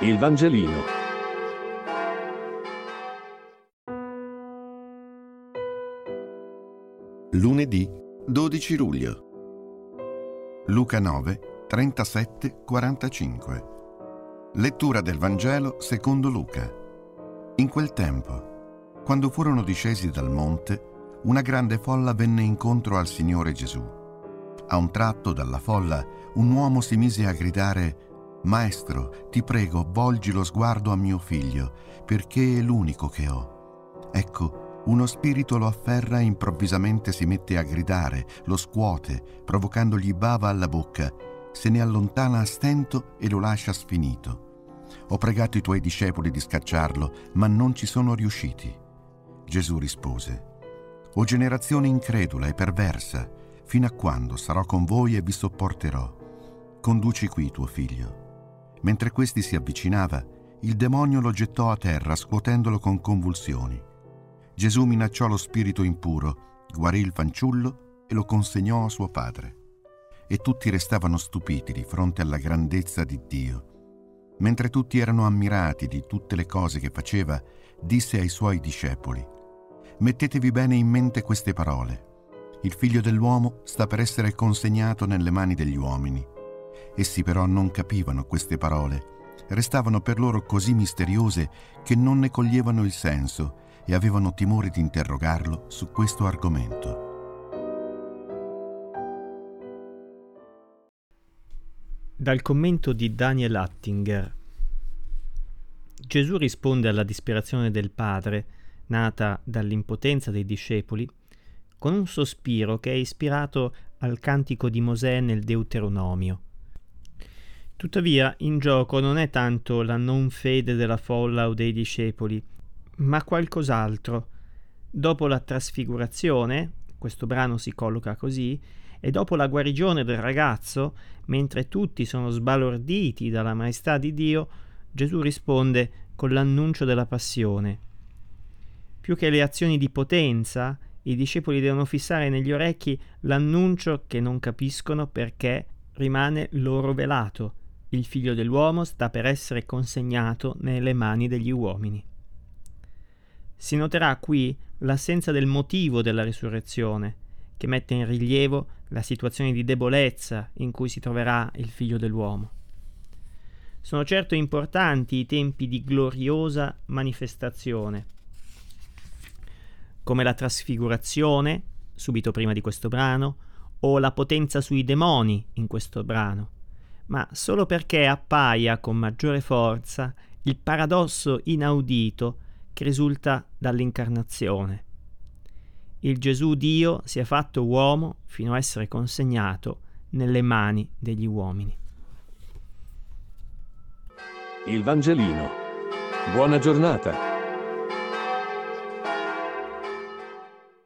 Il Vangelino. Lunedì 12 luglio. Luca 9, 37, 45. Lettura del Vangelo secondo Luca. In quel tempo, quando furono discesi dal monte, una grande folla venne incontro al Signore Gesù. A un tratto dalla folla un uomo si mise a gridare Maestro, ti prego, volgi lo sguardo a mio figlio, perché è l'unico che ho. Ecco, uno spirito lo afferra e improvvisamente si mette a gridare, lo scuote, provocandogli bava alla bocca, se ne allontana a stento e lo lascia sfinito. Ho pregato i tuoi discepoli di scacciarlo, ma non ci sono riusciti. Gesù rispose, O generazione incredula e perversa, fino a quando sarò con voi e vi sopporterò? Conduci qui tuo figlio. Mentre questi si avvicinava, il demonio lo gettò a terra scuotendolo con convulsioni. Gesù minacciò lo spirito impuro, guarì il fanciullo e lo consegnò a suo padre. E tutti restavano stupiti di fronte alla grandezza di Dio. Mentre tutti erano ammirati di tutte le cose che faceva, disse ai suoi discepoli, Mettetevi bene in mente queste parole. Il figlio dell'uomo sta per essere consegnato nelle mani degli uomini Essi però non capivano queste parole, restavano per loro così misteriose che non ne coglievano il senso e avevano timore di interrogarlo su questo argomento. Dal commento di Daniel Attinger Gesù risponde alla disperazione del Padre, nata dall'impotenza dei discepoli, con un sospiro che è ispirato al cantico di Mosè nel Deuteronomio. Tuttavia, in gioco non è tanto la non fede della folla o dei discepoli, ma qualcos'altro. Dopo la trasfigurazione, questo brano si colloca così, e dopo la guarigione del ragazzo, mentre tutti sono sbalorditi dalla maestà di Dio, Gesù risponde con l'annuncio della passione. Più che le azioni di potenza, i discepoli devono fissare negli orecchi l'annuncio che non capiscono perché rimane loro velato il figlio dell'uomo sta per essere consegnato nelle mani degli uomini. Si noterà qui l'assenza del motivo della risurrezione, che mette in rilievo la situazione di debolezza in cui si troverà il figlio dell'uomo. Sono certo importanti i tempi di gloriosa manifestazione, come la trasfigurazione, subito prima di questo brano, o la potenza sui demoni in questo brano ma solo perché appaia con maggiore forza il paradosso inaudito che risulta dall'incarnazione. Il Gesù Dio si è fatto uomo fino a essere consegnato nelle mani degli uomini. Il Vangelino. Buona giornata.